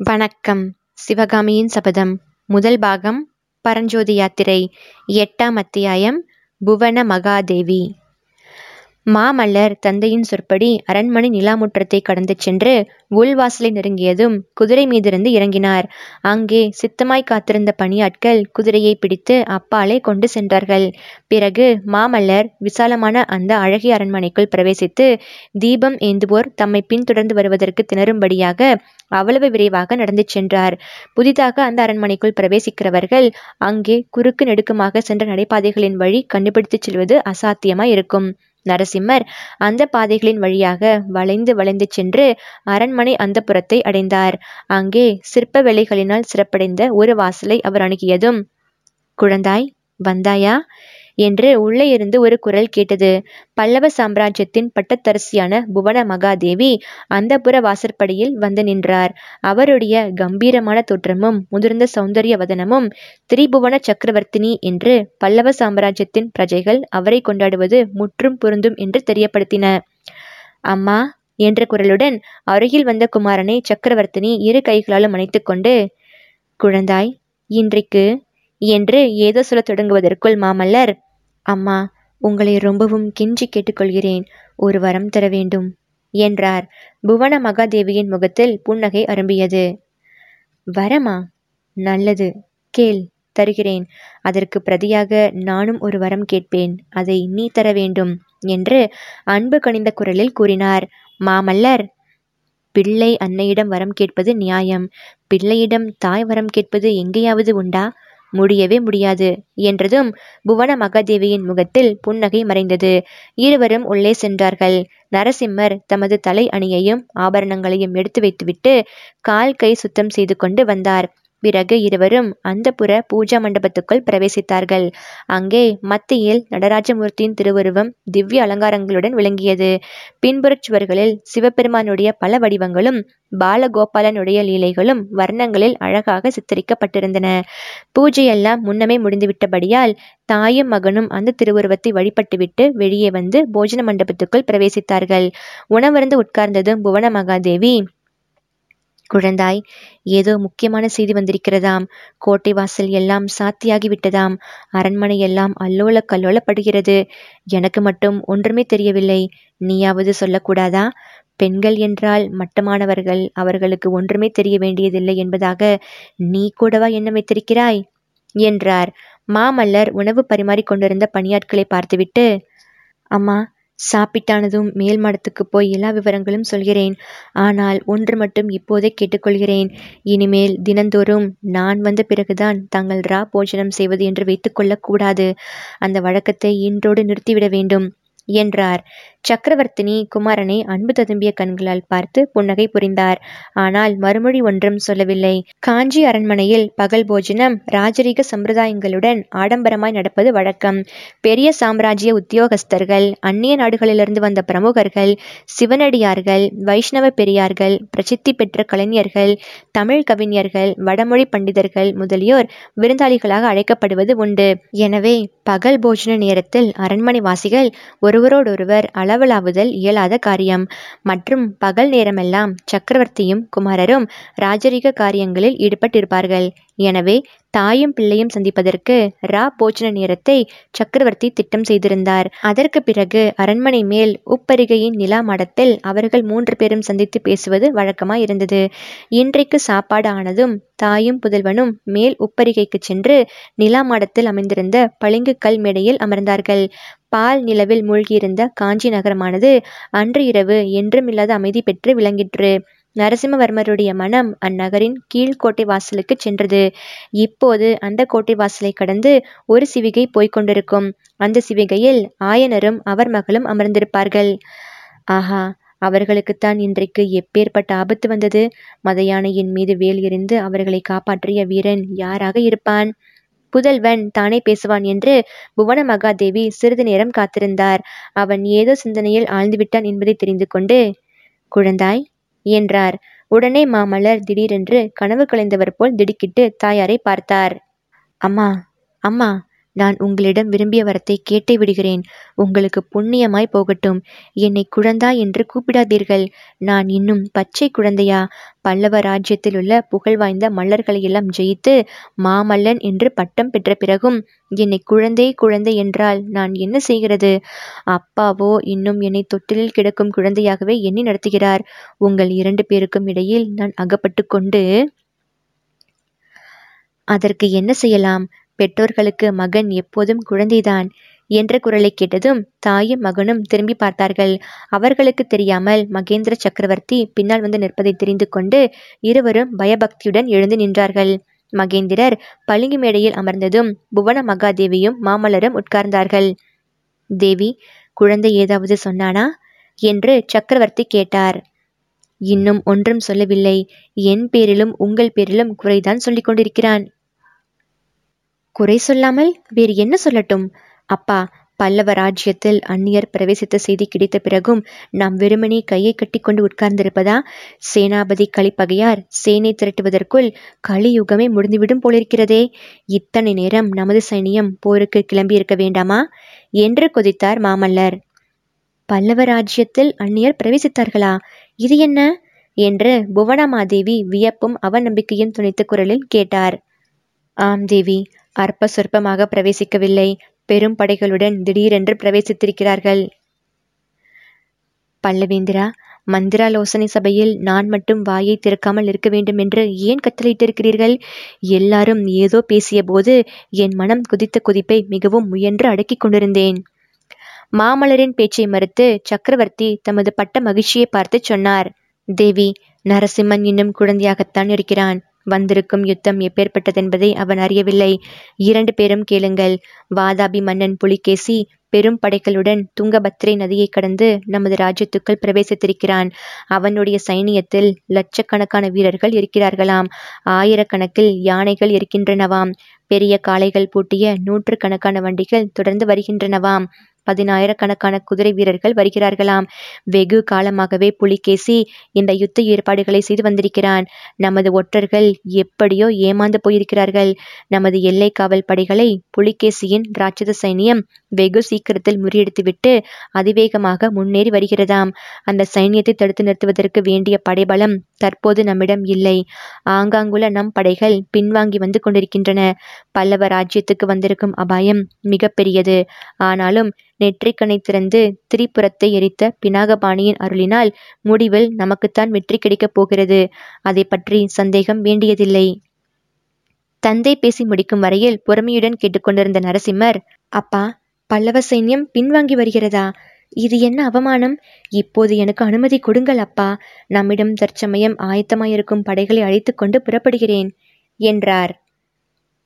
வணக்கம். சிவகாமியின் சபதம். முதல் பாகம் பரஞ்சோதி யாத்திரை. எட்டாம் அத்தியாயம். புவன மகாதேவி. மாமல்லர் தந்தையின் சொற்படி அரண்மனை நிலாமுற்றத்தை கடந்து சென்று உள்வாசலை நெருங்கியதும் குதிரை மீதிருந்து இறங்கினார். அங்கே சித்தமாய் காத்திருந்த பணியாட்கள் குதிரையை பிடித்து அப்பாலே கொண்டு சென்றார்கள். பிறகு மாமல்லர் விசாலமான அந்த அழகிய அரண்மனைக்குள் பிரவேசித்து தீபம் ஏந்துவோர் தம்மை பின்தொடர்ந்து வருவதற்கு திணறும்படியாக அவ்வளவு விரைவாக நடந்து சென்றார். புதிதாக அந்த அரண்மனைக்குள் பிரவேசிக்கிறவர்கள் அங்கே குறுக்கு நெடுக்குமாக சென்ற நடைபாதைகளின் வழி கண்டுபிடித்துச் செல்வது அசாத்தியமாய் இருக்கும் நரசிம்மர் அந்த பாதைகளின் வழியாக வளைந்து வளைந்து சென்று அரண்மனை அந்த புறத்தை அடைந்தார். அங்கே சிற்ப வேலைகளினால் சிறப்படைந்த ஒரு வாசலை அவர் அணுகியதும் குழந்தாய் வந்தாயா? என்று உள்ளே இருந்து ஒரு குரல் கேட்டது. பல்லவ சாம்ராஜ்யத்தின் பட்டத்தரசியான புவன மகாதேவி அந்த புற வாசற்படியில் வந்து நின்றார். அவருடைய கம்பீரமான தோற்றமும் முதிர்ந்த சௌந்தரிய வதனமும் திரிபுவன சக்கரவர்த்தினி என்று பல்லவ சாம்ராஜ்யத்தின் பிரஜைகள் அவரை கொண்டாடுவது முற்றும் பொருந்தும் என்று தெரியப்படுத்தின. அம்மா என்ற குரலுடன் அருகில் வந்த குமாரனை சக்கரவர்த்தினி இரு கைகளாலும் அணைத்துக்கொண்டு குழந்தாய் இன்றைக்கு? என்று ஏதோ சொல்லத் தொடங்குவதற்குள் மாமல்லர் அம்மா உங்களை ரொம்பவும் கெஞ்சி கேட்டுக்கொள்கிறேன். ஒரு வரம் தர வேண்டும் என்றார். புவன மகாதேவியின் முகத்தில் புன்னகை அரும்பியது. வரமா? நல்லது. கேள் தருகிறேன். அதற்கு பிரதியாக நானும் ஒரு வரம் கேட்பேன். அதை நீ தர வேண்டும் என்று அன்பு கனிந்த குரலில் கூறினார். மாமல்லர் பிள்ளை அன்னையிடம் வரம் கேட்பது நியாயம். பிள்ளையிடம் தாய் வரம் கேட்பது எங்கேயாவது உண்டா? முடியவே முடியாது என்றதும் புவன மகாதேவியின் முகத்தில் புன்னகை மறைந்தது. இருவரும் உள்ளே சென்றார்கள். நரசிம்மர் தமது தலை அணியையும் ஆபரணங்களையும் எடுத்து வைத்துவிட்டு கால் கை சுத்தம் செய்து கொண்டு வந்தார். பிறகு இருவரும் அந்த புற பூஜா மண்டபத்துக்குள் பிரவேசித்தார்கள். அங்கே மத்தியில் நடராஜமூர்த்தியின் திருவுருவம் திவ்ய அலங்காரங்களுடன் விளங்கியது. பின்புறச் சுவர்களில் சிவபெருமானுடைய பல வடிவங்களும் பாலகோபாலனுடைய லீலைகளும் வர்ணங்களில் அழகாக சித்தரிக்கப்பட்டிருந்தன. பூஜையெல்லாம் முன்னமே முடிந்துவிட்டபடியால் தாயும் மகனும் அந்த திருவுருவத்தை வழிபட்டுவிட்டு வெளியே வந்து போஜன மண்டபத்துக்குள் பிரவேசித்தார்கள். உணவருந்து உட்கார்ந்ததும் புவன மகாதேவி குழந்தாய். ஏதோ முக்கியமான செய்தி வந்திருக்கிறதாம். கோட்டை வாசல் எல்லாம் சாத்தியாகிவிட்டதாம். அரண்மனை எல்லாம் அல்லோல கல்லோலப்படுகிறது. எனக்கு மட்டும் ஒன்றுமே தெரியவில்லை. நீயாவது சொல்லக்கூடாதா? பெண்கள் என்றால் மட்டமானவர்கள். அவர்களுக்கு ஒன்றுமே தெரிய வேண்டியதில்லை என்பதாக நீ கூடவா எண்ணம் வைத்திருக்கிறாய்? என்றார். மாமல்லர் உணவு பரிமாறிக் கொண்டிருந்த பணியாட்களை பார்த்துவிட்டு அம்மா சாப்பிட்டானதும் மேல் மடத்துக்கு போய் எல்லா விவரங்களும் சொல்கிறேன். ஆனால் ஒன்று மட்டும் இப்போதே கேட்டுக்கொள்கிறேன். இனிமேல் தினந்தோறும் நான் வந்த பிறகுதான் தாங்கள் ரா போஜனம் செய்வது என்று வைத்துக்கொள்ளக் கூடாது அந்த வழக்கத்தை இன்றோடு நிறுத்திவிட வேண்டும் என்றார். சக்கரவர்த்தினி குமாரனை அன்பு ததும்பிய கண்களால் பார்த்து புன்னகை புரிந்தார். ஆனால் மறுமொழி ஒன்றும் சொல்லவில்லை. காஞ்சி அரண்மனையில் பகல் போஜனம் ராஜரீக சம்பிரதாயங்களுடன் ஆடம்பரமாய் நடப்பது வழக்கம். பெரிய சாம்ராஜ்ய உத்தியோகஸ்தர்கள் அந்நிய நாடுகளிலிருந்து வந்த பிரமுகர்கள் சிவனடியார்கள் வைஷ்ணவ பெரியார்கள் பிரசித்தி பெற்ற கலைஞர்கள் தமிழ் கவிஞர்கள் வடமொழி பண்டிதர்கள் முதலியோர் விருந்தாளிகளாக அழைக்கப்படுவது உண்டு. எனவே பகல் போஜன நேரத்தில் அரண்மனை வாசிகள் ஒருவரோடொருவர் அளவலாவுதல் இயலாத காரியம். மற்றும் பகல் நேரமெல்லாம் சக்கரவர்த்தியும் குமாரரும் ராஜரிக காரியங்களில் ஈடுபட்டிருப்பார்கள். எனவே தாயும் பிள்ளையும் சந்திப்பதற்கு ரா போஜன நேரத்தை சக்கரவர்த்தி திட்டம் செய்திருந்தார். அதற்கு பிறகு அரண்மனை மேல் உப்பரிகையின் நிலா மடத்தில் அவர்கள் மூன்று பேரும் சந்தித்து பேசுவது வழக்கமாய் இருந்தது. இன்றைக்கு சாப்பாடு ஆனதும் தாயும் புதல்வனும் மேல் உப்பரிகைக்கு சென்று நிலா மாடத்தில் அமைந்திருந்த பளிங்கு கல் மேடையில் அமர்ந்தார்கள். பால் நிலவில் மூழ்கியிருந்த காஞ்சி நகரமானது அன்று இரவு என்றுமில்லாத அமைதி பெற்று விளங்கிற்று. நரசிம்மவர்மருடைய மனம் அந்நகரின் கீழ்கோட்டை வாசலுக்கு சென்றது. இப்போது அந்த கோட்டை வாசலை கடந்து ஒரு சிவிகை போய்க் கொண்டிருக்கும். அந்த சிவிகையில் ஆயனரும் அவர் மகளும் அமர்ந்திருப்பார்கள். ஆஹா அவர்களுக்குத்தான் இன்றைக்கு எப்பேற்பட்ட ஆபத்து வந்தது. மதையானையின் மீது வேல் எறிந்து அவர்களை காப்பாற்றிய வீரன் யாராக இருப்பான்? புதல்வன் தானே பேசுவான் என்று புவன மகாதேவி சிறிது நேரம் காத்திருந்தார். அவன் ஏதோ சிந்தனையில் ஆழ்ந்துவிட்டான் என்பதை தெரிந்து கொண்டு குழந்தாய் என்றார். உடனே மாமல்லர் திடீரென்று கனவு கலைந்தவர் போல் திடுக்கிட்டு தாயாரை பார்த்தார். அம்மா அம்மா நான் உங்களிடம் விரும்பிய வரத்தை கேட்டே விடுகிறேன். உங்களுக்கு புண்ணியமாய் போகட்டும். என்னை குழந்தா என்று கூப்பிடாதீர்கள். நான் இன்னும் பச்சை குழந்தையா? பல்லவ ராஜ்யத்தில் உள்ள புகழ் வாய்ந்த மல்லர்களையெல்லாம் ஜெயித்து மாமல்லன் என்று பட்டம் பெற்ற பிறகும் என்னை குழந்தை குழந்தை என்றால் நான் என்ன செய்கிறது? அப்பாவோ இன்னும் என்னை தொட்டிலில் கிடக்கும் குழந்தையாகவே எண்ணி நடத்துகிறார். உங்கள் இரண்டு பேருக்கும் இடையில் நான் அகப்பட்டு கொண்டு அதற்கு என்ன செய்யலாம்? பெற்றோர்களுக்கு மகன் எப்போதும் குழந்தைதான் என்ற குரலை கேட்டதும் தாயும் மகனும் திரும்பி பார்த்தார்கள். அவர்களுக்கு தெரியாமல் மகேந்திர சக்கரவர்த்தி பின்னால் வந்து நிற்பதை தெரிந்து கொண்டு இருவரும் பயபக்தியுடன் எழுந்து நின்றார்கள். மகேந்திரர் பளிங்கு மேடையில் அமர்ந்ததும் புவன மகாதேவியும் மாமல்லரும் உட்கார்ந்தார்கள். தேவி குழந்தை ஏதாவது சொன்னானா? என்று சக்கரவர்த்தி கேட்டார். இன்னும் ஒன்றும் சொல்லவில்லை. என் பேரிலும் உங்கள் பேரிலும் குறைதான் சொல்லிக் கொண்டிருக்கிறான். குறை சொல்லாமல் வேறு என்ன சொல்லட்டும்? அப்பா பல்லவ ராஜ்யத்தில் அந்நியர் பிரவேசித்த செய்தி கிடைத்த பிறகும் நாம் வெறுமனே கையை கட்டிக்கொண்டு உட்கார்ந்திருப்பதா? சேனாபதி களிப்பகையார் சேனை திரட்டுவதற்குள் கலியுகமே முடிந்துவிடும் போலிருக்கிறதே. இத்தனை நேரம் நமது சைனியம் போருக்கு கிளம்பியிருக்க வேண்டாமா? என்று கொதித்தார் மாமல்லர். பல்லவ ராஜ்யத்தில் அந்நியர் பிரவேசித்தார்களா? இது என்ன? என்று புவனமாதேவி வியப்பும் அவநம்பிக்கையும் துணைத்த குரலில் கேட்டார். ஆம் தேவி அற்ப சொற்பமாக பிரவேசிக்கவில்லை. பெரும் படைகளுடன் திடீரென்று பிரவேசித்திருக்கிறார்கள். பல்லவேந்திரா மந்திராலோசனை சபையில் நான் மட்டும் வாயை திறக்காமல் இருக்க வேண்டும் என்று ஏன் கட்டளையிட்டிருக்கிறீர்கள்? எல்லாரும் ஏதோ பேசியபோது என் மனம் குதித்த குதிப்பை மிகவும் முயன்று அடக்கிக் கொண்டிருந்தேன். மாமலரின் பேச்சை மறுத்து சக்கரவர்த்தி தமது பட்ட மகிழ்ச்சியை பார்த்து சொன்னார். தேவி நரசிம்மன் இன்னும் குழந்தையாகத்தான் இருக்கிறான். வந்திருக்கும் யுத்தம் எப்பேற்பட்டதென்பதை அவன் அறியவில்லை. இரண்டு பேரும் கேளுங்கள். வாதாபி மன்னன் புலிகேசி பெரும் படைகளுடன் துங்கபத்ரை நதியை கடந்து நமது ராஜ்யத்துக்குள் பிரவேசித்திருக்கிறான். அவனுடைய சைனியத்தில் லட்சக்கணக்கான வீரர்கள் இருக்கிறார்களாம். ஆயிரக்கணக்கில் யானைகள் இருக்கின்றனவாம். பெரிய காளைகள் பூட்டிய நூற்றுக்கணக்கான வண்டிகள் தொடர்ந்து வருகின்றனவாம். பதினாயிரக்கணக்கான குதிரை வீரர்கள் வருகிறார்களாம். வெகு காலமாகவே புலிகேசி இந்த யுத்த ஏற்பாடுகளை செய்து வந்திருக்கிறான். நமது ஒற்றர்கள் எப்படியோ ஏமாந்து போயிருக்கிறார்கள். நமது எல்லை காவல் படைகளை புலிகேசியின் ராட்சத சைனியம் வெகு சீக்கிரத்தில் முறியடித்துவிட்டு அதிவேகமாக முன்னேறி வருகிறதாம். அந்த சைனியத்தை தடுத்து நிறுத்துவதற்கு வேண்டிய படைபலம் தற்போது நம்மிடம் இல்லை. ஆங்காங்குல நம் படைகள் பின்வாங்கி வந்து கொண்டிருக்கின்றன. பல்லவ ராஜ்யத்துக்கு வந்திருக்கும் அபாயம் மிக பெரியது ஆனாலும் நெற்றிக்கணை திறந்து திரிபுரத்தை எரித்த பினாகபாணியின் அருளினால் முடிவில் நமக்குத்தான் வெற்றி கிடைக்கப் போகிறது. அதை பற்றி சந்தேகம் வேண்டியதில்லை. தந்தை பேசி முடிக்கும் வரையில் பொறுமையுடன் கேட்டுக்கொண்டிருந்த நரசிம்மர் அப்பா பல்லவ சைன்யம் பின்வாங்கி வருகிறதா? இது என்ன அவமானம்? இப்போது எனக்கு அனுமதி கொடுங்கள் அப்பா. நம்மிடம் தற்சமயம் ஆயத்தமாயிருக்கும் படைகளை அழைத்து கொண்டு புறப்படுகிறேன் என்றார்.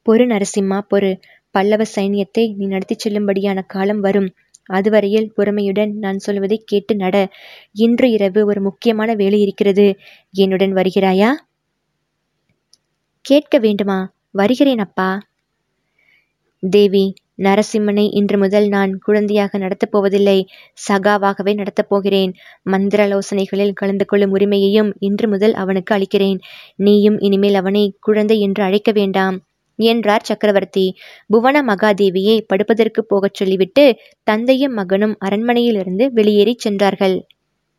பொறு நரசிம்மா பொறு. பல்லவ சைனியத்தை நீ நடத்திச் செல்லும்படியான காலம் வரும். அதுவரையில் பொறுமையுடன் நான் சொல்வதை கேட்டு நட. இன்று இரவு ஒரு முக்கியமான வேலை இருக்கிறது. என்னுடன் வருகிறாயா? கேட்க வேண்டுமா? வருகிறேன் அப்பா. தேவி நரசிம்மனை இன்று முதல் நான் குழந்தையாக நடத்தப் போவதில்லை. சகாவாகவே நடத்தப் போகிறேன். மந்திராலோசனைகளில் கலந்து கொள்ளும் உரிமையையும் இன்று முதல் அவனுக்கு அளிக்கிறேன். நீயும் இனிமேல் அவனை குழந்தை என்று அழைக்க வேண்டாம். என்றார் சக்கரவர்த்தி. புவன மகாதேவியை படுப்பதற்கு போகச் சொல்லிவிட்டு தந்தையும் மகனும் அரண்மனையிலிருந்து வெளியேறிச் சென்றார்கள்.